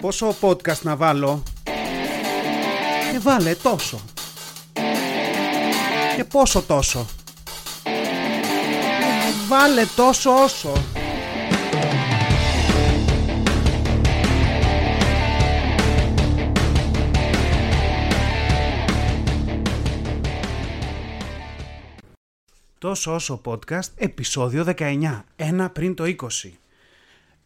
Πόσο podcast να βάλω; Και βάλε τόσο. Και πόσο τόσο. Βάλε τόσο όσο. Τόσο όσο podcast, επεισόδιο 19, ένα πριν το 20.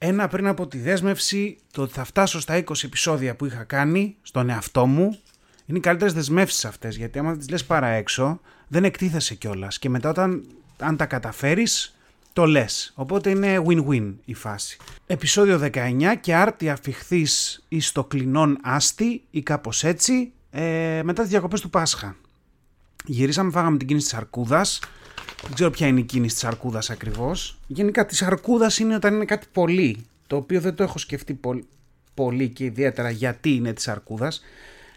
Ένα πριν από τη δέσμευση, το ότι θα φτάσω στα 20 επεισόδια που είχα κάνει στον εαυτό μου, είναι οι καλύτερες δεσμεύσεις αυτές. Γιατί άμα τις λες παρά έξω, δεν εκτίθεσαι κιόλας. Και μετά, όταν αν τα καταφέρεις, το λες. Οπότε είναι win-win η φάση. Επεισόδιο 19 και άρτια φυχθεί εις το κλινόν άστι ή κάπως έτσι ε, μετά τις διακοπές του Πάσχα. Γυρίσαμε, φάγαμε την κίνηση της Αρκούδας. Δεν ξέρω ποια είναι η κίνηση της Αρκούδας ακριβώς. Γενικά της Αρκούδας είναι όταν είναι κάτι πολύ, το οποίο δεν το έχω σκεφτεί πολύ, πολύ και ιδιαίτερα γιατί είναι της Αρκούδας.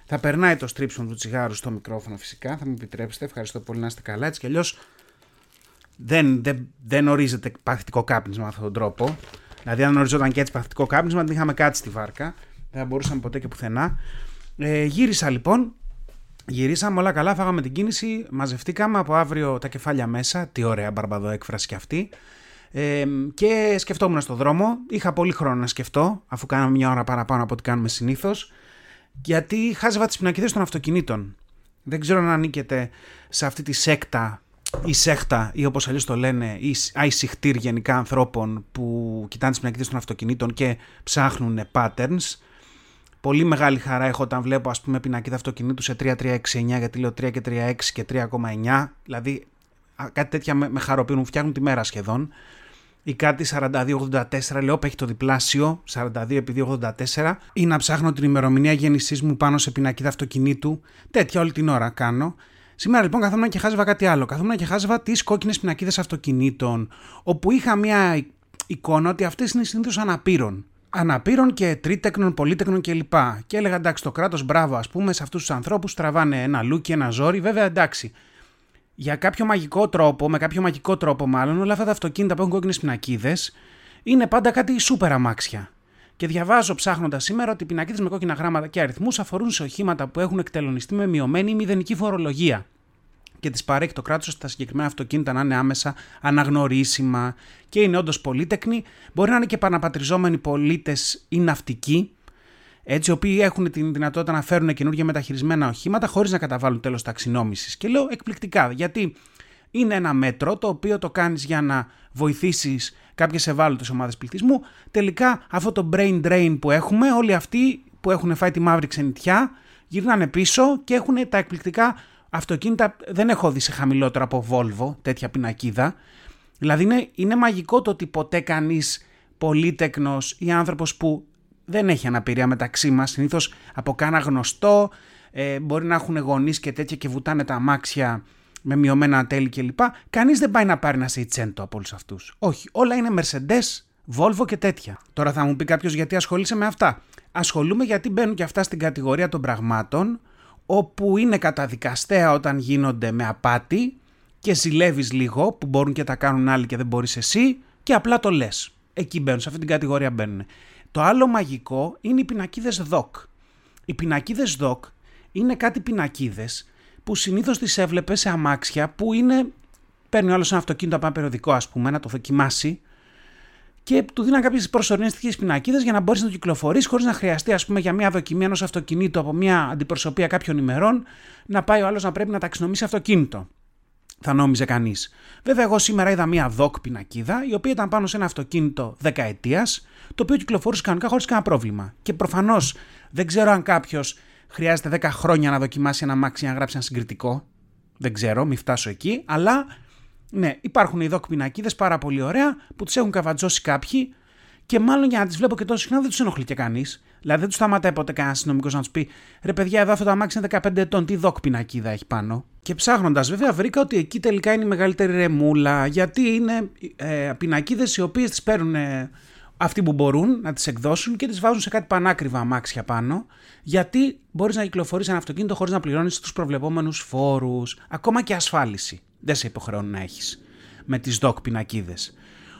Θα περνάει το στρίψιμο του τσιγάρου στο μικρόφωνο φυσικά, θα μου επιτρέψετε. Ευχαριστώ πολύ να είστε καλά. Έτσι κι αλλιώς δεν, δεν, δεν ορίζεται παθητικό κάπνισμα με αυτόν τον τρόπο. Δηλαδή, αν οριζόταν και έτσι παθητικό κάπνισμα, δεν είχαμε κάτι στη βάρκα. Δεν θα μπορούσαμε ποτέ και πουθενά. Ε, γύρισα λοιπόν Γυρίσαμε όλα καλά, φάγαμε την κίνηση, μαζευτήκαμε από αύριο τα κεφάλια μέσα, τι ωραία μπαμπαδοέκφραση κι αυτή. Ε, και σκεφτόμουν στο δρόμο, είχα πολύ χρόνο να σκεφτώ, αφού κάναμε μια ώρα παραπάνω από ό,τι κάνουμε συνήθως, γιατί χάζευα τις πινακίδες των αυτοκινήτων. Δεν ξέρω αν ανήκετε σε αυτή τη σέκτα ή σέχτα ή όπως αλλιώς το λένε ή αϊ σιχτίρ γενικά ανθρώπων που κοιτάνε τις πινακίδες των αυτοκινήτων και ψάχνουν patterns πολύ μεγάλη χαρά έχω όταν βλέπω ας πούμε πινακίδα αυτοκινήτου σε 3369 γιατί λέω 3 και 36 και 3,9 δηλαδή κάτι τέτοια με, με χαροποιούν, φτιάχνουν τη μέρα σχεδόν. Ή κάτι 4284 λέω που έχει το διπλάσιο 42 επειδή 84 ή να ψάχνω την ημερομηνία γέννησής μου πάνω σε πινακίδα αυτοκινήτου. Τέτοια όλη την ώρα κάνω. Σήμερα λοιπόν καθόμουν και χάζευα κάτι άλλο. Καθόμουν και χάζευα τις κόκκινες πινακίδες αυτοκινήτων, όπου είχα μια εικόνα ότι αυτές είναι συνήθως αναπήρων αναπήρων και τρίτεκνων, πολίτεκνων κλπ. Και, και έλεγα εντάξει, το κράτος μπράβο, ας πούμε, σε αυτούς τους ανθρώπους τραβάνε ένα λούκι, ένα ζόρι. Βέβαια εντάξει, για κάποιο μαγικό τρόπο, με κάποιο μαγικό τρόπο μάλλον, όλα αυτά τα αυτοκίνητα που έχουν κόκκινες πινακίδες είναι πάντα κάτι σούπερ αμάξια. Και διαβάζω ψάχνοντας σήμερα ότι οι πινακίδες με κόκκινα γράμματα και αριθμούς αφορούν σε οχήματα που έχουν εκτελονιστεί με μειωμένη ή μηδενική φορολογία και τι παρέχει το κράτος ώστε τα συγκεκριμένα αυτοκίνητα να είναι άμεσα αναγνωρίσιμα και είναι όντως πολύτεκνοι. Μπορεί να είναι και επαναπατριζόμενοι πολίτες ή ναυτικοί, έτσι, οι οποίοι έχουν την δυνατότητα να φέρουν καινούργια μεταχειρισμένα οχήματα χωρίς να καταβάλουν τέλος ταξινόμησης. Και λέω εκπληκτικά, γιατί είναι ένα μέτρο το οποίο το κάνεις για να βοηθήσεις κάποιες ευάλωτες ομάδες πληθυσμού. Τελικά αυτό το brain drain που έχουμε, όλοι αυτοί που έχουν φάει τη μαύρη ξενιτιά, γυρνάνε πίσω και έχουν τα εκπληκτικά αυτοκίνητα δεν έχω δει σε χαμηλότερο από Volvo τέτοια πινακίδα. Δηλαδή είναι, είναι μαγικό το ότι ποτέ κανείς πολύτεκνος ή άνθρωπος που δεν έχει αναπηρία μεταξύ μας, συνήθως από κάνα γνωστό, ε, μπορεί να έχουν γονείς και τέτοια και βουτάνε τα αμάξια με μειωμένα τέλη κλπ. Κανείς δεν πάει να πάρει ένα σεϊτσέντο από όλους αυτούς. Όχι, όλα είναι Mercedes, Volvo και τέτοια. Τώρα θα μου πει κάποιος γιατί ασχολείσαι με αυτά. Ασχολούμαι γιατί μπαίνουν και αυτά στην κατηγορία των πραγμάτων όπου είναι καταδικαστέα όταν γίνονται με απάτη και ζηλεύεις λίγο που μπορούν και τα κάνουν άλλοι και δεν μπορείς εσύ και απλά το λες. Εκεί μπαίνουν, σε αυτή την κατηγορία μπαίνουν. Το άλλο μαγικό είναι οι πινακίδες DOC. Οι πινακίδες DOC είναι κάτι πινακίδες που συνήθως τις έβλεπες σε αμάξια που είναι... Παίρνει ο άλλος ένα αυτοκίνητο από ένα περιοδικό ας πούμε να το δοκιμάσει και του δίναν κάποιες προσωρινές τέτοιες πινακίδες για να μπορείς να το κυκλοφορείς χωρίς να χρειαστεί, ας πούμε, για μια δοκιμή ενός αυτοκινήτου από μια αντιπροσωπεία κάποιων ημερών να πάει ο άλλος να πρέπει να ταξινομήσει αυτοκίνητο. Θα νόμιζε κανείς. Βέβαια, εγώ σήμερα είδα μια δοκ πινακίδα, η οποία ήταν πάνω σε ένα αυτοκίνητο δεκαετίας, το οποίο κυκλοφορούσε κανονικά χωρίς κανένα πρόβλημα. Και προφανώς δεν ξέρω αν κάποιος χρειάζεται 10 χρόνια να δοκιμάσει ένα μάξι να γράψει ένα συγκριτικό. Δεν ξέρω, μην φτάσω εκεί, αλλά ναι, υπάρχουν οι πινακίδε πάρα πολύ ωραία που τις έχουν καβατζώσει κάποιοι και μάλλον για να τις βλέπω και τόσο συχνά δεν τους ενοχλεί και κανείς. Δηλαδή δεν τους σταματάει ποτέ κανένας αστυνομικός να τους πει ρε παιδιά, εδώ αυτό το αμάξι είναι 15 ετών, τι δόκ πινακίδα έχει πάνω. Και ψάχνοντας, βέβαια, βρήκα ότι εκεί τελικά είναι η μεγαλύτερη ρεμούλα, γιατί είναι ε, πινακίδες οι οποίες τις παίρνουν ε, αυτοί που μπορούν να τις εκδώσουν και τις βάζουν σε κάτι πανάκριβα αμάξια πάνω, γιατί μπορείς να κυκλοφορείς ένα αυτοκίνητο χωρίς να πληρώνεις τους προβλεπόμενους φόρους, ακόμα και ασφάλιση. Δεν σε υποχρεώνει να έχεις με τις δοκ πινακίδες.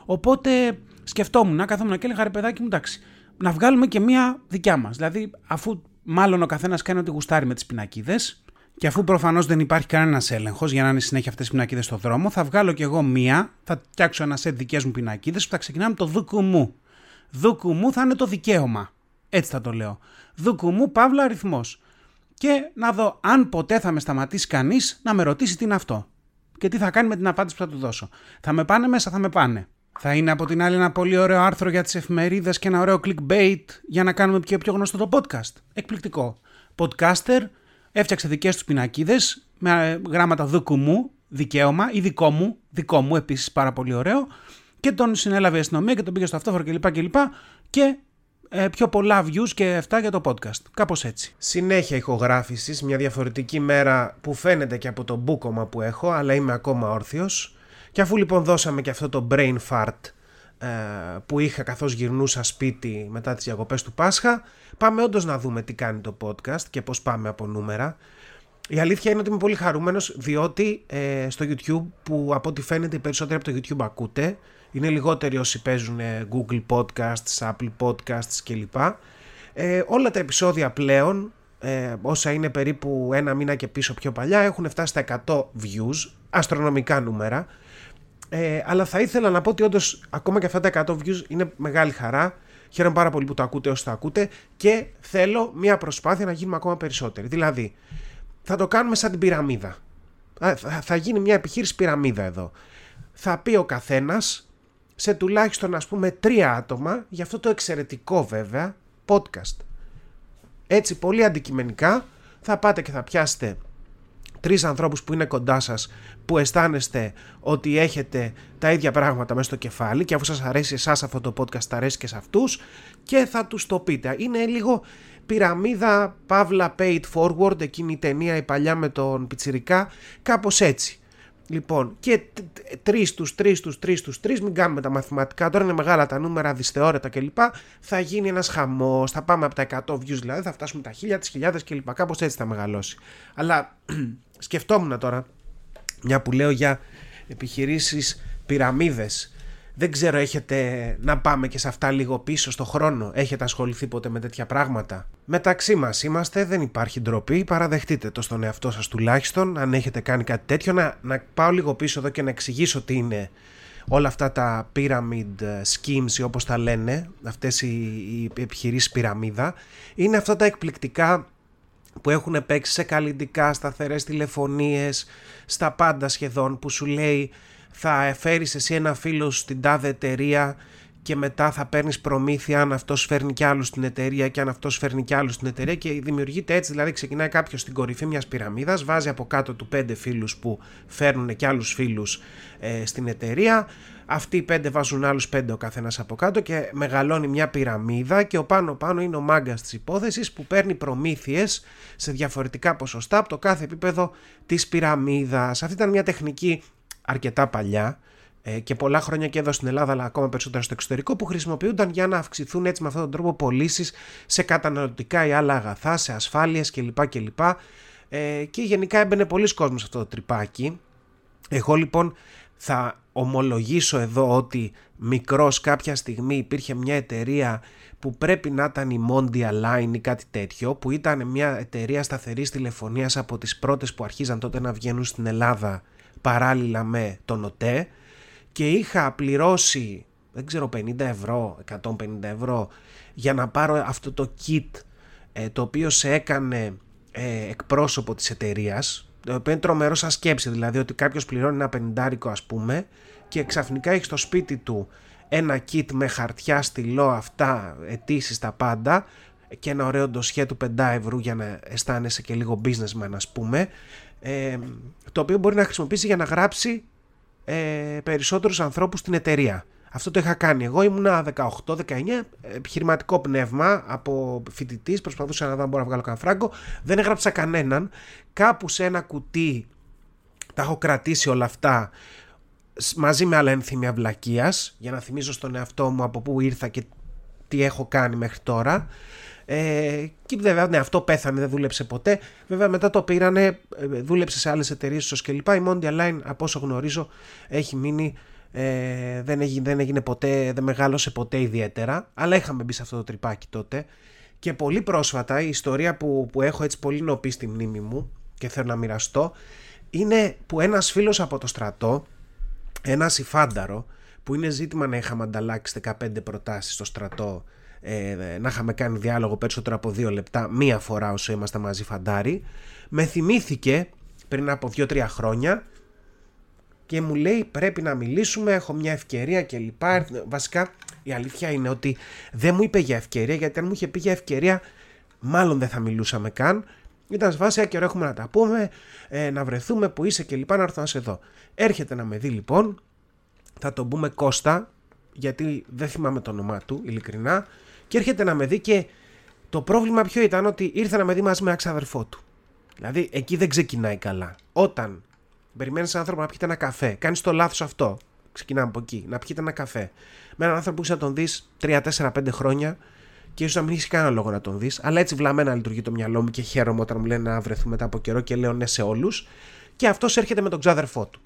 Οπότε σκεφτόμουν, καθόμουν και έλεγα ρε παιδάκι μου, εντάξει, να βγάλουμε και μία δικιά μας. Δηλαδή, αφού μάλλον ο καθένας κάνει ό,τι γουστάρει με τις πινακίδες, και αφού προφανώς δεν υπάρχει κανένας έλεγχος για να είναι συνέχεια αυτές οι πινακίδες στο δρόμο, θα βγάλω κι εγώ μία, θα φτιάξω ένα σετ δικές μου πινακίδες που θα ξεκινάμε το δούκου μου. Δούκου μου θα είναι το δικαίωμα. Έτσι θα το λέω. Δούκου μου, παύλα αριθμός. Και να δω αν ποτέ θα με σταματήσει κανείς να με ρωτήσει τι είναι αυτό. Και τι θα κάνει με την απάντηση που θα του δώσω. Θα με πάνε μέσα, θα με πάνε. Θα είναι από την άλλη ένα πολύ ωραίο άρθρο για τις εφημερίδες και ένα ωραίο clickbait για να κάνουμε πιο, πιο γνωστό το podcast. Εκπληκτικό. Podcaster Έφτιαξε δικές του πινακίδες με ε, γράμματα δικού μου, δικαίωμα ή δικό μου, δικό μου επίσης πάρα πολύ ωραίο. Και τον συνέλαβε η αστυνομία και τον πήγε στο αυτόφορο κλπ. Και, και ε, πιο πολλά views και αυτά για το podcast. Κάπως έτσι. Συνέχεια ηχογράφησης, μια διαφορετική μέρα που φαίνεται και από το μπούκομα που έχω, αλλά είμαι ακόμα όρθιος. Και αφού λοιπόν δώσαμε και αυτό το brain fart ε, που είχα καθώς γυρνούσα σπίτι μετά τις διακοπές του Πάσχα πάμε όντως να δούμε τι κάνει το podcast και πώς πάμε από νούμερα η αλήθεια είναι ότι είμαι πολύ χαρούμενος διότι ε, στο YouTube που από ό,τι φαίνεται οι περισσότεροι από το YouTube ακούτε είναι λιγότεροι όσοι παίζουν Google Podcasts, Apple Podcasts κλπ ε, όλα τα επεισόδια πλέον ε, όσα είναι περίπου ένα μήνα και πίσω πιο παλιά έχουν φτάσει στα 100 views αστρονομικά νούμερα ε, αλλά θα ήθελα να πω ότι όντως ακόμα και αυτά τα 100 views είναι μεγάλη χαρά. Χαίρομαι πάρα πολύ που το ακούτε όσο το ακούτε και θέλω μια προσπάθεια να γίνουμε ακόμα περισσότεροι. Δηλαδή, θα το κάνουμε σαν την πυραμίδα. Θα γίνει μια επιχείρηση πυραμίδα εδώ. Θα πει ο καθένας σε τουλάχιστον ας πούμε τρία άτομα για αυτό το εξαιρετικό βέβαια podcast. Έτσι πολύ αντικειμενικά θα πάτε και θα πιάσετε τρεις ανθρώπους που είναι κοντά σας που αισθάνεστε ότι έχετε τα ίδια πράγματα μέσα στο κεφάλι και αφού σας αρέσει εσάς αυτό το podcast θα αρέσει και σε αυτούς και θα τους το πείτε. Είναι λίγο πυραμίδα Παύλα Paid Forward εκείνη η ταινία η παλιά με τον Πιτσιρικά κάπως έτσι. Λοιπόν, και τρεις τους, τρεις τους, τρεις τους, τρεις, μην κάνουμε τα μαθηματικά. Τώρα είναι μεγάλα τα νούμερα, δυσθεώρητα κλπ. Θα γίνει ένας χαμός. Θα πάμε από τα 100 views δηλαδή, θα φτάσουμε τα 1000, τις χιλιάδες κλπ. Κάπως έτσι θα μεγαλώσει. Αλλά σκεφτόμουν τώρα, μια που λέω για επιχειρήσεις πυραμίδες δεν ξέρω έχετε να πάμε και σε αυτά λίγο πίσω στο χρόνο; Έχετε ασχοληθεί ποτέ με τέτοια πράγματα; Μεταξύ μας είμαστε δεν υπάρχει ντροπή. Παραδεχτείτε το στον εαυτό σας τουλάχιστον. Αν έχετε κάνει κάτι τέτοιο να, να πάω λίγο πίσω εδώ και να εξηγήσω τι είναι όλα αυτά τα pyramid schemes όπως τα λένε αυτές οι, οι επιχειρήσεις πυραμίδα. Είναι αυτά τα εκπληκτικά που έχουν παίξει σε καλλιτικά, σταθερές τηλεφωνίες, στα πάντα σχεδόν που σου λέει θα φέρεις εσύ ένα φίλο στην τάδε εταιρεία και μετά θα παίρνεις προμήθεια αν αυτός φέρνει κι άλλου στην εταιρεία και αν αυτός φέρνει κι άλλου στην εταιρεία και δημιουργείται έτσι. Δηλαδή, ξεκινάει κάποιος στην κορυφή μιας πυραμίδας, βάζει από κάτω του πέντε φίλους που φέρνουν κι άλλους φίλους ε, στην εταιρεία. Αυτοί οι πέντε βάζουν άλλους πέντε ο καθένας από κάτω και μεγαλώνει μια πυραμίδα και ο πάνω πάνω είναι ο μάγκας της υπόθεσης που παίρνει προμήθειες σε διαφορετικά ποσοστά από το κάθε επίπεδο της πυραμίδας. Αυτή ήταν μια τεχνική αρκετά παλιά ε, και πολλά χρόνια και εδώ στην Ελλάδα, αλλά ακόμα περισσότερο στο εξωτερικό, που χρησιμοποιούνταν για να αυξηθούν έτσι με αυτόν τον τρόπο πωλήσεις σε καταναλωτικά ή άλλα αγαθά, σε ασφάλειες κλπ. κλπ. Ε, και γενικά έμπαινε πολλοί κόσμος σε αυτό το τρυπάκι. Εγώ λοιπόν θα ομολογήσω εδώ ότι μικρός κάποια στιγμή υπήρχε μια εταιρεία που πρέπει να ήταν η Mondia Line ή κάτι τέτοιο που ήταν μια εταιρεία σταθερής τηλεφωνίας από τις πρώτες που αρχίζαν τότε να βγαίνουν στην Ελλάδα παράλληλα με τον ΟΤΕ και είχα πληρώσει δεν ξέρω 50 ευρώ, 150 ευρώ για να πάρω αυτό το kit ε, το οποίο σε έκανε ε, εκπρόσωπο της εταιρείας το οποίο είναι τρομερό σαν σκέψη δηλαδή ότι κάποιος πληρώνει ένα πενιντάρικο ας πούμε και ξαφνικά έχει στο σπίτι του ένα kit με χαρτιά, στυλό, αυτά, αιτήσεις τα πάντα και ένα ωραίο ντοσιέ του 5 ευρώ για να αισθάνεσαι και λίγο businessman ας πούμε ε, το οποίο μπορεί να χρησιμοποιήσει για να γράψει ε, περισσότερους ανθρώπους στην εταιρεία. Αυτό το είχα κάνει. Εγώ ήμουνα 18-19, επιχειρηματικό πνεύμα από φοιτητής, προσπαθούσα να δω αν μπορώ να βγάλω κανένα φράγκο. Δεν έγραψα κανέναν. Κάπου σε ένα κουτί τα έχω κρατήσει όλα αυτά μαζί με άλλα ένθυμια βλακείας για να θυμίζω στον εαυτό μου από πού ήρθα και τι έχω κάνει μέχρι τώρα. Ε, και βέβαια, ναι, αυτό πέθανε, δεν δούλεψε ποτέ. Βέβαια, μετά το πήρανε, ε, δούλεψε σε άλλες εταιρείες, ίσως κλπ. Η Mondial Line, από όσο γνωρίζω, έχει μείνει Ε, δεν, έγινε, δεν έγινε ποτέ, δεν μεγάλωσε ποτέ ιδιαίτερα, αλλά είχαμε μπει σε αυτό το τρυπάκι τότε. Και πολύ πρόσφατα η ιστορία που, που έχω έτσι πολύ νοπή στη μνήμη μου και θέλω να μοιραστώ είναι που ένας φίλος από το στρατό, ένας υφάνταρο, που είναι ζήτημα να είχαμε ανταλλάξει 15 προτάσεις στο στρατό ε, να είχαμε κάνει διάλογο περισσότερο από δύο λεπτά μία φορά όσο είμαστε μαζί φαντάρι με θυμήθηκε πριν από 2-3 χρόνια και μου λέει πρέπει να μιλήσουμε, έχω μια ευκαιρία κλπ. Βασικά η αλήθεια είναι ότι δεν μου είπε για ευκαιρία γιατί αν μου είχε πει για ευκαιρία μάλλον δεν θα μιλούσαμε καν. Ήταν σβάσια καιρό έχουμε να τα πούμε, ε, να βρεθούμε που είσαι κλπ. Να έρθω να σε δω. Έρχεται να με δει λοιπόν, θα τον πούμε Κώστα, γιατί δεν θυμάμαι το όνομά του ειλικρινά, και έρχεται να με δει και το πρόβλημα ποιο ήταν ότι ήρθε να με δει μαζί με ένα ξαδερφό του. Δηλαδή εκεί δεν ξεκινάει καλά. Όταν περιμένεις έναν άνθρωπο να πιείτε ένα καφέ, κάνεις το λάθος αυτό. Ξεκινάμε από εκεί. Να πιείτε ένα καφέ. Με έναν άνθρωπο που είσαι να τον δεις 3, 4, 5 χρόνια και ίσως να μην έχεις κανένα λόγο να τον δεις, αλλά έτσι βλαμμένα λειτουργεί το μυαλό μου και χαίρομαι όταν μου λένε να βρεθούμε μετά από καιρό και λέω ναι σε όλους. Και αυτός έρχεται με τον ξάδερφό του.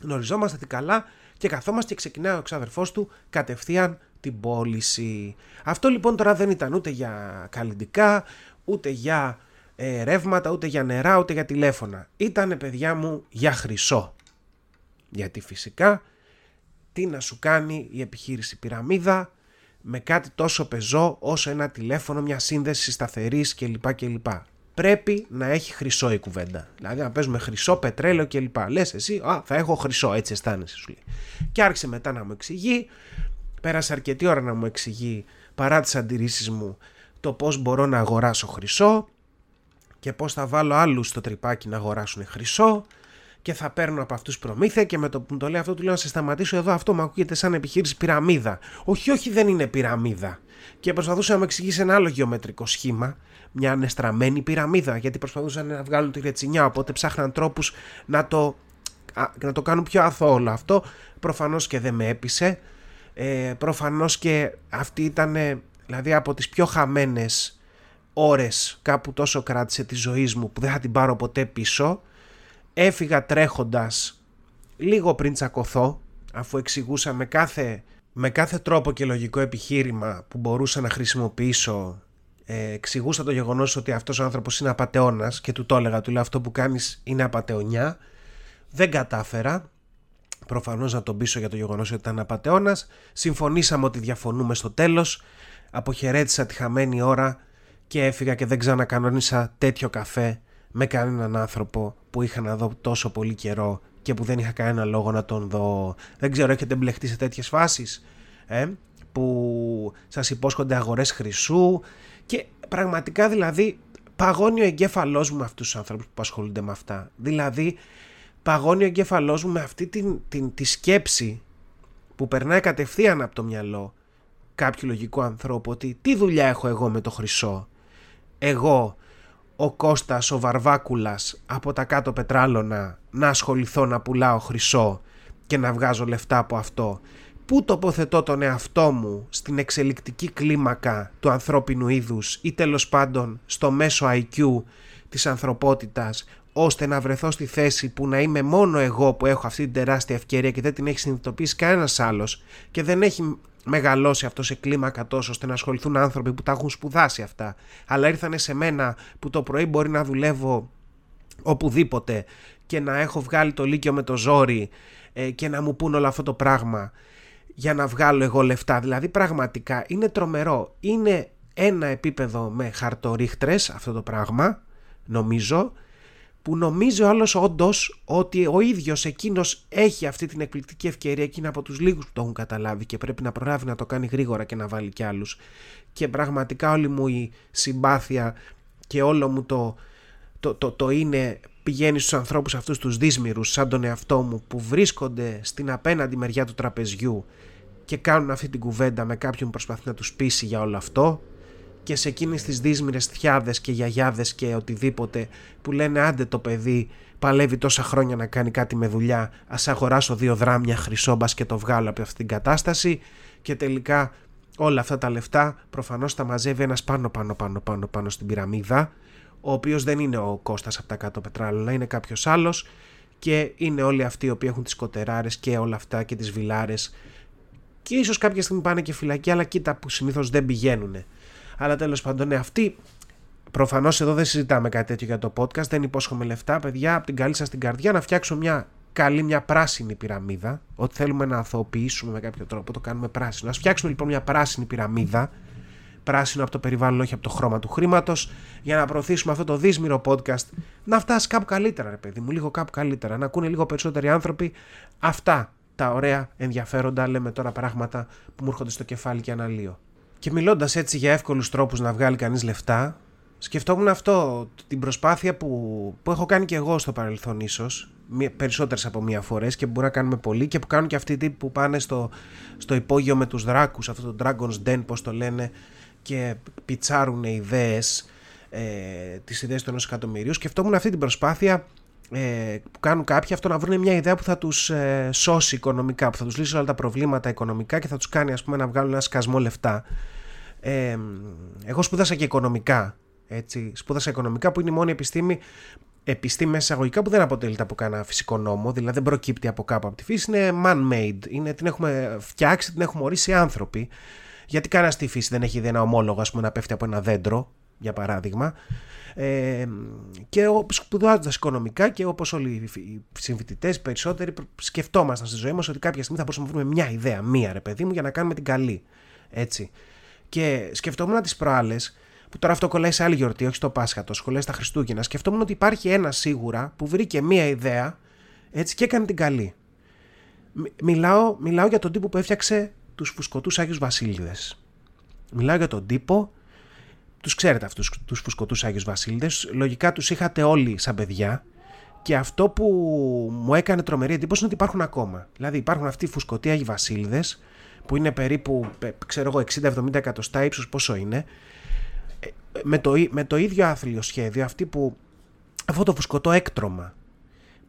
Γνωριζόμαστε τι καλά και καθόμαστε και ξεκινάει ο ξάδερφός του κατευθείαν την πώληση. Αυτό λοιπόν τώρα δεν ήταν ούτε για καλλιντικά, ούτε για ε, ρεύματα, ούτε για νερά, ούτε για τηλέφωνα. Ήτανε παιδιά μου για χρυσό. Γιατί φυσικά τι να σου κάνει η επιχείρηση πυραμίδα με κάτι τόσο πεζό όσο ένα τηλέφωνο, μια σύνδεση σταθερής κλπ. κλπ. Πρέπει να έχει χρυσό η κουβέντα. Δηλαδή να παίζουμε χρυσό, πετρέλαιο κλπ. Λες εσύ, α, θα έχω χρυσό, έτσι αισθάνεσαι σου λέει. Και άρχισε μετά να μου εξηγεί Πέρασε αρκετή ώρα να μου εξηγεί παρά τις αντιρρήσεις μου το πώς μπορώ να αγοράσω χρυσό και πώς θα βάλω άλλους στο τρυπάκι να αγοράσουν χρυσό και θα παίρνω από αυτούς προμήθεια και με το που μου το λέει αυτό του λέω να σε σταματήσω εδώ αυτό μου ακούγεται σαν επιχείρηση πυραμίδα. Όχι, όχι δεν είναι πυραμίδα. Και προσπαθούσε να μου εξηγήσει ένα άλλο γεωμετρικό σχήμα, μια ανεστραμμένη πυραμίδα, γιατί προσπαθούσαν να βγάλουν τη ρετσινιά, οπότε ψάχναν τρόπους να το, να το κάνουν πιο αθώο όλο αυτό. Προφανώς και δεν με έπεισε ε, προφανώς και αυτή ήταν δηλαδή από τις πιο χαμένες ώρες κάπου τόσο κράτησε τη ζωή μου που δεν θα την πάρω ποτέ πίσω. Έφυγα τρέχοντας λίγο πριν τσακωθώ αφού εξηγούσα με κάθε, με κάθε τρόπο και λογικό επιχείρημα που μπορούσα να χρησιμοποιήσω ε, εξηγούσα το γεγονός ότι αυτός ο άνθρωπος είναι απατεώνας και του το έλεγα, του λέω αυτό που κάνεις είναι απατεωνιά δεν κατάφερα προφανώς να τον πείσω για το γεγονός ότι ήταν απατεώνας. Συμφωνήσαμε ότι διαφωνούμε στο τέλος. Αποχαιρέτησα τη χαμένη ώρα και έφυγα και δεν ξανακανόνισα τέτοιο καφέ με κανέναν άνθρωπο που είχα να δω τόσο πολύ καιρό και που δεν είχα κανένα λόγο να τον δω. Δεν ξέρω, έχετε μπλεχτεί σε τέτοιες φάσεις ε, που σας υπόσχονται αγορές χρυσού και πραγματικά δηλαδή παγώνει ο εγκέφαλός μου με αυτούς τους ανθρώπους που ασχολούνται με αυτά. Δηλαδή παγώνει ο εγκέφαλός μου με αυτή την, την, τη σκέψη που περνάει κατευθείαν από το μυαλό κάποιου λογικού ανθρώπου ότι τι δουλειά έχω εγώ με το χρυσό. Εγώ, ο Κώστας, ο Βαρβάκουλας από τα κάτω πετράλωνα να ασχοληθώ να πουλάω χρυσό και να βγάζω λεφτά από αυτό. Πού τοποθετώ τον εαυτό μου στην εξελικτική κλίμακα του ανθρώπινου είδους ή τέλος πάντων στο μέσο IQ της ανθρωπότητας ώστε να βρεθώ στη θέση που να είμαι μόνο εγώ που έχω αυτή την τεράστια ευκαιρία και δεν την έχει συνειδητοποιήσει κανένας άλλος και δεν έχει μεγαλώσει αυτό σε κλίμακα τόσο ώστε να ασχοληθούν άνθρωποι που τα έχουν σπουδάσει αυτά, αλλά ήρθανε σε μένα που το πρωί μπορεί να δουλεύω οπουδήποτε και να έχω βγάλει το λύκειο με το ζόρι ε, και να μου πούν όλο αυτό το πράγμα για να βγάλω εγώ λεφτά. Δηλαδή πραγματικά είναι τρομερό. Είναι ένα επίπεδο με χαρτορίχτρες αυτό το πράγμα νομίζω που νομίζει ο άλλος όντως ότι ο ίδιος εκείνος έχει αυτή την εκπληκτική ευκαιρία και είναι από τους λίγους που το έχουν καταλάβει και πρέπει να προλάβει να το κάνει γρήγορα και να βάλει κι άλλους. Και πραγματικά όλη μου η συμπάθεια και όλο μου το, το, το, το είναι πηγαίνει στους ανθρώπους αυτούς τους δύσμυρους σαν τον εαυτό μου που βρίσκονται στην απέναντι μεριά του τραπεζιού και κάνουν αυτή την κουβέντα με κάποιον που προσπαθεί να τους πείσει για όλο αυτό και σε εκείνες τις δύσμυρες θιάδες και γιαγιάδες και οτιδήποτε που λένε άντε το παιδί παλεύει τόσα χρόνια να κάνει κάτι με δουλειά ας αγοράσω δύο δράμια χρυσόμπας και το βγάλω από αυτή την κατάσταση και τελικά όλα αυτά τα λεφτά προφανώς τα μαζεύει ένας πάνω πάνω πάνω πάνω πάνω στην πυραμίδα ο οποίος δεν είναι ο Κώστας από τα κάτω πετράλαινα είναι κάποιος άλλος και είναι όλοι αυτοί οι οποίοι έχουν τις κοτεράρες και όλα αυτά και τις βιλάρες και ίσως κάποια στιγμή πάνε και φυλακή αλλά κοίτα που συνήθως δεν πηγαίνουν. Αλλά τέλος πάντων ναι, αυτοί Προφανώς εδώ δεν συζητάμε κάτι τέτοιο για το podcast, δεν υπόσχομαι λεφτά. Παιδιά, από την καλή σας την καρδιά να φτιάξω μια καλή, μια πράσινη πυραμίδα. Ό,τι θέλουμε να αθωοποιήσουμε με κάποιο τρόπο, το κάνουμε πράσινο. Α φτιάξουμε λοιπόν μια πράσινη πυραμίδα. Πράσινο από το περιβάλλον, όχι από το χρώμα του χρήματος, για να προωθήσουμε αυτό το δύσμηρο podcast να φτάσει κάπου καλύτερα, ρε παιδί μου, λίγο κάπου καλύτερα. Να ακούνε λίγο περισσότεροι άνθρωποι αυτά τα ωραία ενδιαφέροντα, λέμε τώρα πράγματα που μου έρχονται στο κεφάλι και αναλύω. Και μιλώντας έτσι για εύκολους τρόπους να βγάλει κανείς λεφτά, σκεφτόμουν αυτό, την προσπάθεια που, που έχω κάνει και εγώ στο παρελθόν ίσως, περισσότερες από μία φορές και που μπορούμε να κάνουμε πολύ και που κάνουν και αυτοί οι τύποι που πάνε στο, στο υπόγειο με τους δράκους, αυτό το Dragon's Den πώς το λένε και πιτσάρουν ιδέες, ε, τις ιδέες του ενός εκατομμυρίου. Σκεφτόμουν αυτή την προσπάθεια ε, που κάνουν κάποιοι αυτό να βρουν μια ιδέα που θα τους ε, σώσει οικονομικά, που θα τους λύσει όλα τα προβλήματα οικονομικά και θα τους κάνει ας πούμε να βγάλουν ένα σκασμό λεφτά. Ε, εγώ σπούδασα και οικονομικά έτσι, σπούδασα οικονομικά που είναι η μόνη επιστήμη επιστήμη εισαγωγικά που δεν αποτελείται από κανένα φυσικό νόμο, δηλαδή δεν προκύπτει από κάπου από τη φύση, είναι man-made. Είναι, την έχουμε φτιάξει, την έχουμε ορίσει άνθρωποι. Γιατί κανένας στη φύση δεν έχει δει ένα ομόλογο, ας πούμε, να πέφτει από ένα δέντρο, για παράδειγμα. Ε, και σπουδάζοντα οικονομικά και όπως όλοι οι συμφοιτητές, περισσότεροι σκεφτόμασταν στη ζωή μας ότι κάποια στιγμή θα μπορούσαμε να βρούμε μια ιδέα, μία ρε παιδί μου, για να κάνουμε την καλή. Έτσι. Και σκεφτόμουν τις προάλλες που τώρα αυτό κολλάει σε άλλη γιορτή, όχι στο Πάσχα, το κολλάει στα Χριστούγεννα. Σκεφτόμουν ότι υπάρχει ένα σίγουρα που βρήκε μία ιδέα έτσι και έκανε την καλή. Μιλάω, μιλάω για τον τύπο που έφτιαξε τους φουσκωτούς Άγιους Βασίλειδες. Μιλάω για τον τύπο, τους ξέρετε αυτούς τους φουσκωτούς Άγιους Βασίλειδες, λογικά τους είχατε όλοι σαν παιδιά. Και αυτό που μου έκανε τρομερή εντύπωση είναι ότι υπάρχουν ακόμα. Δηλαδή υπάρχουν αυτοί οι φουσκωτοί Άγιοι Βασίλειδες που είναι περίπου, ξέρω εγώ, 60-70 εκατοστά ύψος πόσο είναι. Με το, με το ίδιο άθλιο σχέδιο, αυτή που, αυτό το φουσκωτό έκτρωμα,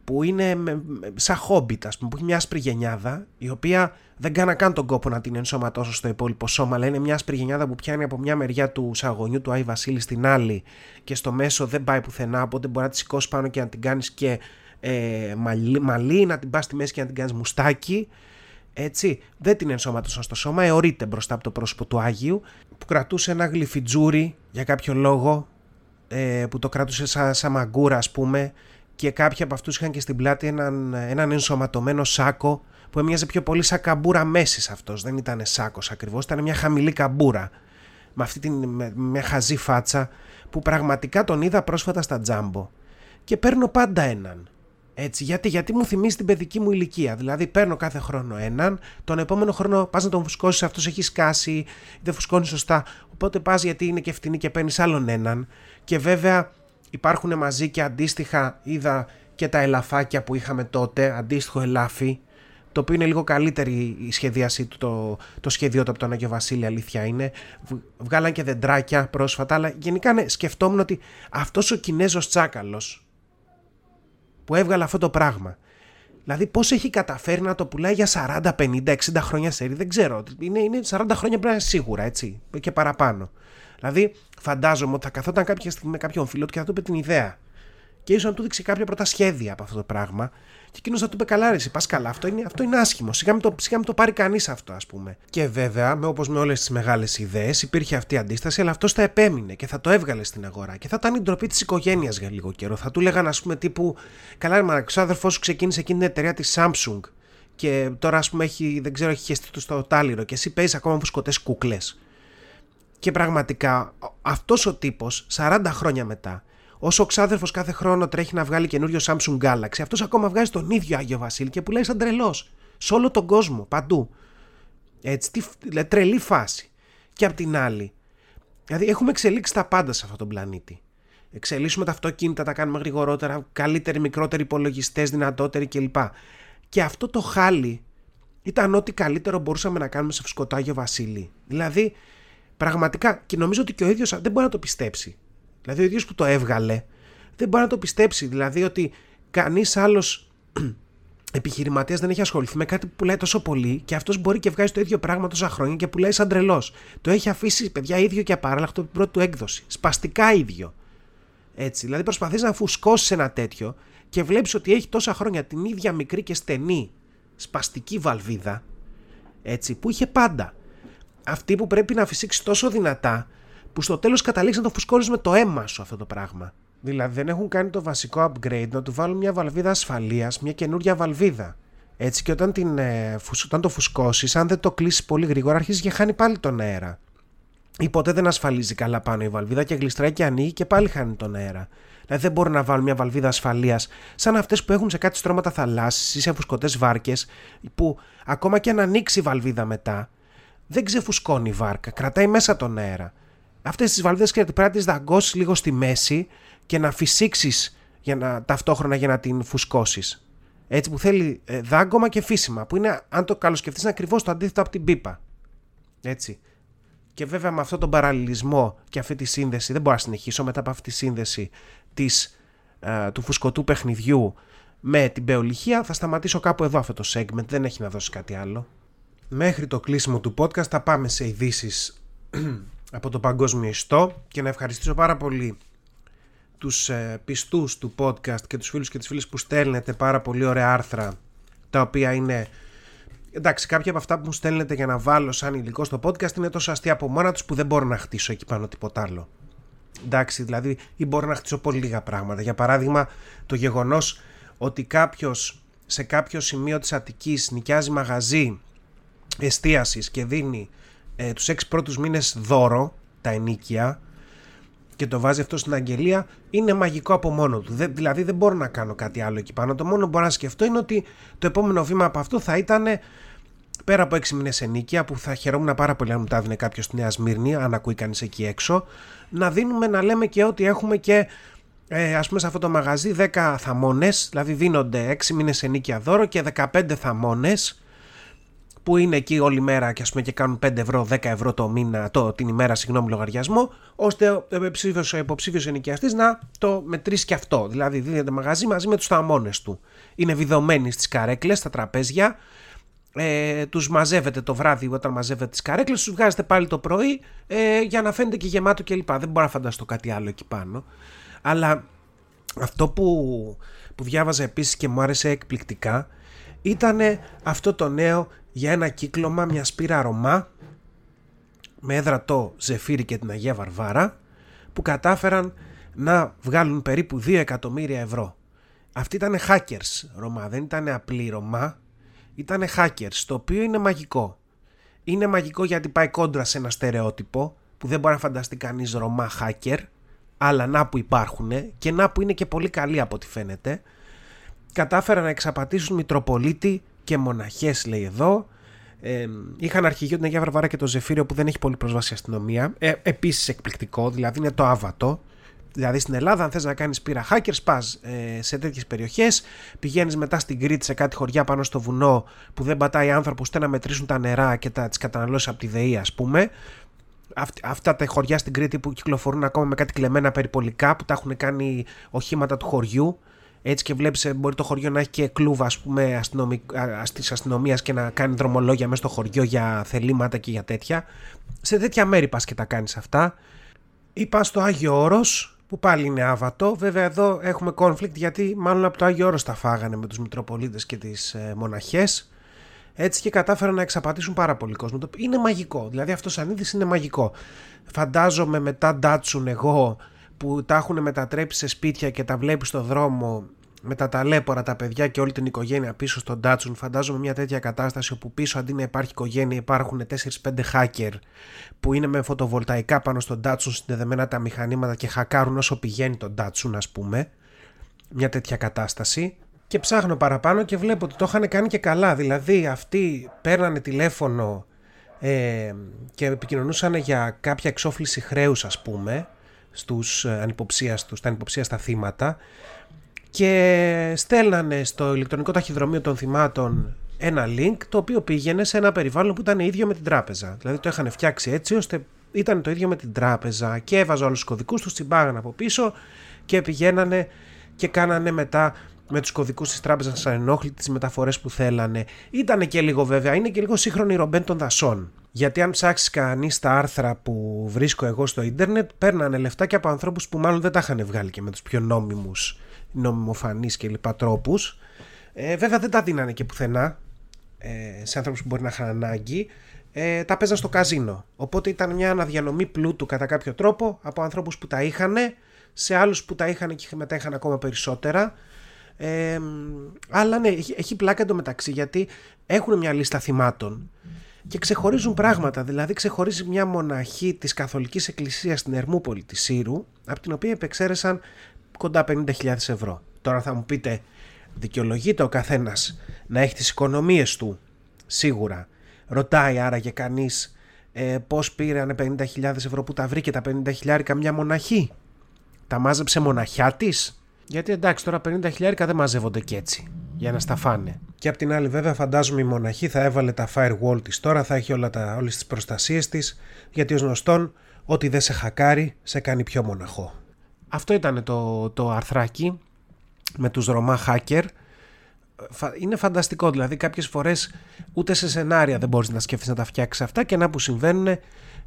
που είναι με, σαν χόμπιτ, ας πούμε, που έχει μια άσπρη γενιάδα, η οποία δεν κάνα καν τον κόπο να την ενσωματώσω στο υπόλοιπο σώμα, αλλά είναι μια άσπρη γενιάδα που πιάνει από μια μεριά του σαγωνιού του Άι Βασίλη στην άλλη και στο μέσο δεν πάει πουθενά, οπότε μπορεί να τη σηκώσει πάνω και να την κάνεις και ε, μαλλί, να την πας στη μέση και να την κάνεις μουστάκι. Έτσι, δεν την ενσωματώσαν στο σώμα, εωρείται μπροστά από το πρόσωπο του Άγιου που κρατούσε ένα γλυφιτζούρι για κάποιο λόγο ε, που το κράτουσε σαν σα μαγκούρα ας πούμε και κάποιοι από αυτούς είχαν και στην πλάτη έναν, έναν ενσωματωμένο σάκο που έμοιαζε πιο πολύ σαν καμπούρα μέσης αυτός, δεν ήταν σάκος ακριβώς, ήταν μια χαμηλή καμπούρα με αυτή την με, μια χαζή φάτσα που πραγματικά τον είδα πρόσφατα στα τζάμπο και παίρνω πάντα έναν έτσι, γιατί, γιατί μου θυμίζει την παιδική μου ηλικία. Δηλαδή, παίρνω κάθε χρόνο έναν, τον επόμενο χρόνο πας να τον φουσκώσεις, αυτός έχει σκάσει, δεν φουσκώνει σωστά. Οπότε πας γιατί είναι και φτηνή και παίρνεις άλλον έναν. Και βέβαια υπάρχουν μαζί και αντίστοιχα, είδα και τα ελαφάκια που είχαμε τότε, αντίστοιχο ελάφι, το οποίο είναι λίγο καλύτερη η σχεδίασή του, το, το σχέδιό του από τον Άγιο Βασίλη, αλήθεια είναι. Βγάλαν και δεντράκια πρόσφατα, αλλά γενικά ναι, σκεφτόμουν ότι αυτός ο Κινέζος τσάκαλος, που έβγαλε αυτό το πράγμα. Δηλαδή, πώς έχει καταφέρει να το πουλάει για 40, 50, 60 χρόνια σερή, δεν ξέρω. Είναι, είναι 40 χρόνια πρέπει να είναι σίγουρα, έτσι. Και παραπάνω. Δηλαδή, φαντάζομαι ότι θα καθόταν κάποια στιγμή με κάποιον φίλο του και θα του είπε την ιδέα. Και ίσως να του δείξει κάποια πρώτα σχέδια από αυτό το πράγμα και εκείνος θα του είπε καλά, ρε, πας καλά. Αυτό είναι, αυτό είναι άσχημο. Σιγά μην το, σιγά το πάρει κανείς αυτό, ας πούμε. Και βέβαια, με, όπως με όλες τις μεγάλες ιδέες, υπήρχε αυτή η αντίσταση, αλλά αυτός θα επέμεινε και θα το έβγαλε στην αγορά. Και θα ήταν η ντροπή της οικογένειας για λίγο καιρό. Θα του λέγανε, ας πούμε, τύπου, καλά, ρε, μα, ο αδερφό σου ξεκίνησε εκείνη την εταιρεία της Samsung και τώρα, ας πούμε, έχει, δεν ξέρω, έχει χεστεί του στο τάλιρο και εσύ παίζεις ακόμα φουσκωτέ κούκλες. Και πραγματικά αυτός ο τύπος 40 χρόνια μετά Όσο ο ξάδερφος κάθε χρόνο τρέχει να βγάλει καινούριο Samsung Galaxy, αυτός ακόμα βγάζει τον ίδιο Άγιο Βασίλη και πουλάει σαν τρελός. Σε όλο τον κόσμο, παντού. Έτσι, τι, δηλαδή, τρελή φάση. Και απ' την άλλη, δηλαδή έχουμε εξελίξει τα πάντα σε αυτόν τον πλανήτη. Εξελίσσουμε τα αυτοκίνητα, τα κάνουμε γρηγορότερα, καλύτεροι, μικρότεροι υπολογιστές, δυνατότεροι κλπ. Και αυτό το χάλι ήταν ό,τι καλύτερο μπορούσαμε να κάνουμε σε φουσκωτό Άγιο Βασίλη. Δηλαδή, πραγματικά, και νομίζω ότι και ο ίδιος δεν μπορεί να το πιστέψει. Δηλαδή ο ίδιος που το έβγαλε δεν μπορεί να το πιστέψει. Δηλαδή ότι κανείς άλλος επιχειρηματίας δεν έχει ασχοληθεί με κάτι που πουλάει τόσο πολύ και αυτός μπορεί και βγάζει το ίδιο πράγμα τόσα χρόνια και πουλάει σαν τρελός. Το έχει αφήσει παιδιά ίδιο και απαράλλαχτο την πρώτη του έκδοση. Σπαστικά ίδιο. Έτσι. Δηλαδή προσπαθείς να φουσκώσεις ένα τέτοιο και βλέπεις ότι έχει τόσα χρόνια την ίδια μικρή και στενή σπαστική βαλβίδα, έτσι, που είχε πάντα. Αυτή που πρέπει να φυσήξει τόσο δυνατά, που στο τέλος καταλήξεις να το φουσκώνεις με το αίμα σου αυτό το πράγμα. Δηλαδή δεν έχουν κάνει το βασικό upgrade να του βάλουν μια βαλβίδα ασφαλείας, μια καινούρια βαλβίδα. Έτσι και όταν, την, ε, όταν το φουσκώσεις, αν δεν το κλείσεις πολύ γρήγορα, αρχίζεις και χάνει πάλι τον αέρα. Ή ποτέ δεν ασφαλίζει καλά πάνω η βαλβίδα και γλιστράει και ανοίγει και πάλι χάνει τον αέρα. Δηλαδή δεν μπορούν να βάλουν μια βαλβίδα ασφαλείας σαν αυτές που έχουν σε κάτι στρώματα θαλάσσης ή σε φουσκωτές βάρκες, που ακόμα και αν ανοίξει η βαλβίδα μετά, δεν ξεφουσκώνει η βάρκα, κρατάει μέσα τον αέρα. Αυτές τις βαλβίδες πρέπει να τις δαγκώσεις λίγο στη μέση και να φυσήξεις για να, ταυτόχρονα για να την φουσκώσεις. Έτσι που θέλει ε, δάγκωμα και φύσιμα, που είναι, αν το καλοσκεφτείς, είναι ακριβώς το αντίθετο από την πίπα. Έτσι. Και βέβαια με αυτόν τον παραλληλισμό και αυτή τη σύνδεση, δεν μπορώ να συνεχίσω μετά από αυτή τη σύνδεση της, ε, του φουσκωτού παιχνιδιού με την πεολυχία, θα σταματήσω κάπου εδώ αυτό το segment, δεν έχει να δώσει κάτι άλλο. Μέχρι το κλείσιμο του podcast θα πάμε σε ειδήσεις από το παγκόσμιο ιστό και να ευχαριστήσω πάρα πολύ τους ε, πιστούς του podcast και τους φίλους και τις φίλες που στέλνετε πάρα πολύ ωραία άρθρα τα οποία είναι εντάξει κάποια από αυτά που μου στέλνετε για να βάλω σαν υλικό στο podcast είναι τόσο αστεία από μόνα τους που δεν μπορώ να χτίσω εκεί πάνω τίποτα άλλο. Εντάξει δηλαδή ή μπορώ να χτίσω πολύ λίγα πράγματα. Για παράδειγμα το γεγονός ότι κάποιος σε κάποιο σημείο της Αττικής νοικιάζει μαγαζί εστίασης και δίνει ε, τους έξι πρώτους μήνες δώρο τα ενίκια και το βάζει αυτό στην αγγελία είναι μαγικό από μόνο του. δηλαδή δεν μπορώ να κάνω κάτι άλλο εκεί πάνω. Το μόνο που μπορώ να σκεφτώ είναι ότι το επόμενο βήμα από αυτό θα ήταν πέρα από 6 μήνες ενίκεια που θα χαιρόμουν πάρα πολύ αν μου τα έδινε κάποιος στη Νέα Σμύρνη, αν ακούει κανείς εκεί έξω, να δίνουμε να λέμε και ότι έχουμε και ε, ας πούμε σε αυτό το μαγαζί 10 θαμώνες, δηλαδή δίνονται 6 μήνες ενίκεια δώρο και 15 θαμώνες που είναι εκεί όλη μέρα και, ας πούμε, και κάνουν 5 ευρώ, 10 ευρώ το μήνα, το, την ημέρα, συγγνώμη, λογαριασμό, ώστε ο υποψήφιος υποψήφιος ενοικιαστής να το μετρήσει και αυτό. Δηλαδή, δίνεται μαγαζί μαζί με τους θαμώνες του. Είναι βιδωμένοι στις καρέκλες, στα τραπέζια. Ε, τους μαζεύετε το βράδυ όταν μαζεύετε τις καρέκλες τους βγάζετε πάλι το πρωί ε, για να φαίνεται και γεμάτο κλπ δεν μπορώ να φανταστώ κάτι άλλο εκεί πάνω αλλά αυτό που, που διάβαζα επίσης και μου άρεσε εκπληκτικά ήταν αυτό το νέο για ένα κύκλωμα μια σπήρα Ρωμά με έδρα το Ζεφύρι και την Αγία Βαρβάρα που κατάφεραν να βγάλουν περίπου 2 εκατομμύρια ευρώ. Αυτοί ήταν hackers Ρωμά, δεν ήταν απλοί Ρωμά, ήταν hackers, το οποίο είναι μαγικό. Είναι μαγικό γιατί πάει κόντρα σε ένα στερεότυπο που δεν μπορεί να φανταστεί κανείς Ρωμά hacker, αλλά να που υπάρχουν και να που είναι και πολύ καλοί από ό,τι φαίνεται. Κατάφεραν να εξαπατήσουν Μητροπολίτη και μοναχές λέει εδώ. Ε, είχαν αρχηγείο την Αγία Βαρβάρα και το Ζεφύριο που δεν έχει πολύ πρόσβαση αστυνομία. Ε, Επίσης εκπληκτικό, δηλαδή είναι το άβατο. Δηλαδή στην Ελλάδα, αν θες να κάνεις πύρα hackers, πα ε, σε τέτοιες περιοχές, πηγαίνεις μετά στην Κρήτη σε κάτι χωριά πάνω στο βουνό που δεν πατάει άνθρωπος ούτε να μετρήσουν τα νερά και τα τις καταναλώσεις από τη ΔΕΗ, ας πούμε. αυτά τα χωριά στην Κρήτη που κυκλοφορούν ακόμα με κάτι κλεμμένα περιπολικά που τα έχουν κάνει οχήματα του χωριού έτσι και βλέπεις ε, μπορεί το χωριό να έχει και κλούβα ας πούμε της αστυνομίας και να κάνει δρομολόγια μέσα στο χωριό για θελήματα και για τέτοια. Σε τέτοια μέρη πας και τα κάνεις αυτά. Ή πας στο Άγιο Όρος που πάλι είναι άβατο. Βέβαια εδώ έχουμε conflict γιατί μάλλον από το Άγιο Όρος τα φάγανε με τους Μητροπολίτες και τις ε, μοναχές. Έτσι και κατάφεραν να εξαπατήσουν πάρα πολύ κόσμο. Είναι μαγικό. Δηλαδή αυτός σαν είδηση είναι μαγικό. Φαντάζομαι μετά ντάτσουν εγώ που τα έχουν μετατρέψει σε σπίτια και τα βλέπει στο δρόμο με τα ταλέπορα τα παιδιά και όλη την οικογένεια πίσω στον Datsun. Φαντάζομαι μια τέτοια κατάσταση όπου πίσω αντί να υπάρχει οικογένεια υπάρχουν 4-5 hacker που είναι με φωτοβολταϊκά πάνω στον Datsun συνδεδεμένα τα μηχανήματα και χακάρουν όσο πηγαίνει τον Datsun ας πούμε. Μια τέτοια κατάσταση. Και ψάχνω παραπάνω και βλέπω ότι το είχαν κάνει και καλά. Δηλαδή αυτοί παίρνανε τηλέφωνο ε, και επικοινωνούσαν για κάποια εξόφληση χρέους ας πούμε στους ε, ανυποψίαστους, στα ανυποψίαστα θύματα και στέλνανε στο ηλεκτρονικό ταχυδρομείο των θυμάτων ένα link το οποίο πήγαινε σε ένα περιβάλλον που ήταν ίδιο με την τράπεζα. Δηλαδή το είχαν φτιάξει έτσι ώστε ήταν το ίδιο με την τράπεζα και έβαζε όλους τους κωδικούς τους, τσιμπάγαν από πίσω και πηγαίνανε και κάνανε μετά με τους κωδικούς της τράπεζας ανενόχλητη τις μεταφορές που θέλανε. Ήτανε και λίγο βέβαια, είναι και λίγο σύγχρονη ρομπέν των δασών. Γιατί αν ψάξει κανείς τα άρθρα που βρίσκω εγώ στο ίντερνετ, παίρνανε λεφτά και από ανθρώπους που μάλλον δεν τα είχαν βγάλει και με τους πιο νόμιμους, νομιμοφανείς και λοιπά τρόπους. Ε, βέβαια δεν τα δίνανε και πουθενά ε, σε άνθρωπους που μπορεί να είχαν ανάγκη. Ε, τα παίζαν στο καζίνο. Οπότε ήταν μια αναδιανομή πλούτου κατά κάποιο τρόπο από ανθρώπους που τα είχαν σε άλλους που τα είχαν και μετά είχαν ακόμα περισσότερα. Ε, αλλά ναι, έχει, έχει πλάκα εντωμεταξύ γιατί έχουν μια λίστα θυμάτων και ξεχωρίζουν πράγματα. Δηλαδή, ξεχωρίζει μια μοναχή της Καθολικής Εκκλησίας στην Ερμούπολη της Σύρου, από την οποία επεξαίρεσαν κοντά 50.000 ευρώ. Τώρα θα μου πείτε, δικαιολογείται ο καθένας να έχει τις οικονομίες του, σίγουρα. Ρωτάει άραγε κανείς ε, πώς πήραν 50.000 ευρώ που τα βρήκε τα 50.000 καμιά μοναχή; Τα μάζεψε μοναχιά της; Γιατί εντάξει, τώρα 50.000 δεν μαζεύονται και έτσι για να στα φάνε. Και απ' την άλλη βέβαια φαντάζομαι η μοναχή θα έβαλε τα firewall της τώρα, θα έχει όλα τα, όλες τις προστασίες της, γιατί ως γνωστόν ό,τι δεν σε χακάρει σε κάνει πιο μοναχό. Αυτό ήταν το, το αρθράκι με τους Ρωμά hacker. Είναι φανταστικό, δηλαδή κάποιες φορές ούτε σε σενάρια δεν μπορείς να σκέφτεσαι να τα φτιάξεις αυτά και να που συμβαίνουν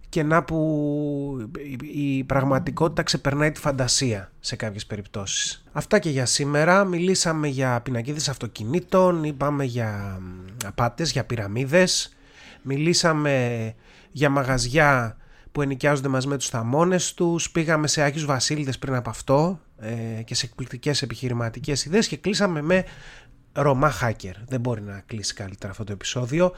και να που η πραγματικότητα ξεπερνάει τη φαντασία σε κάποιες περιπτώσεις. Αυτά και για σήμερα. Μιλήσαμε για πινακίδες αυτοκινήτων, είπαμε για απάτες, για πυραμίδες, μιλήσαμε για μαγαζιά που ενοικιάζονται μαζί με τους θαμώνες τους, πήγαμε σε Άγιους Βασίλειδες πριν από αυτό ε, και σε εκπληκτικές επιχειρηματικές ιδέες και κλείσαμε με Ρωμά Hacker. Δεν μπορεί να κλείσει καλύτερα αυτό το επεισόδιο.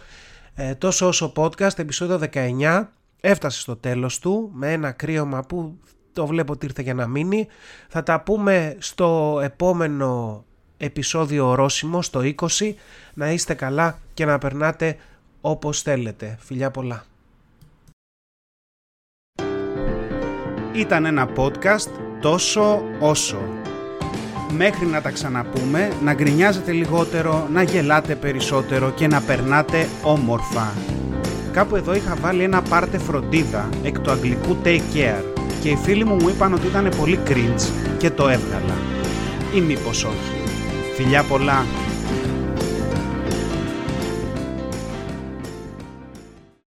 Ε, τόσο όσο podcast, επεισόδιο 19, έφτασε στο τέλος του με ένα κρύωμα που το βλέπω ότι ήρθε για να μείνει. Θα τα πούμε στο επόμενο επεισόδιο ορόσημο, στο 20. Να είστε καλά και να περνάτε όπως θέλετε. Φιλιά πολλά. Ήταν ένα podcast τόσο όσο. Μέχρι να τα ξαναπούμε, να γκρινιάζετε λιγότερο, να γελάτε περισσότερο και να περνάτε όμορφα. Κάπου εδώ είχα βάλει ένα πάρτε φροντίδα εκ του αγγλικού take care και οι φίλοι μου μου είπαν ότι ήταν πολύ cringe και το έβγαλα. Ή μήπως όχι. Φιλιά πολλά.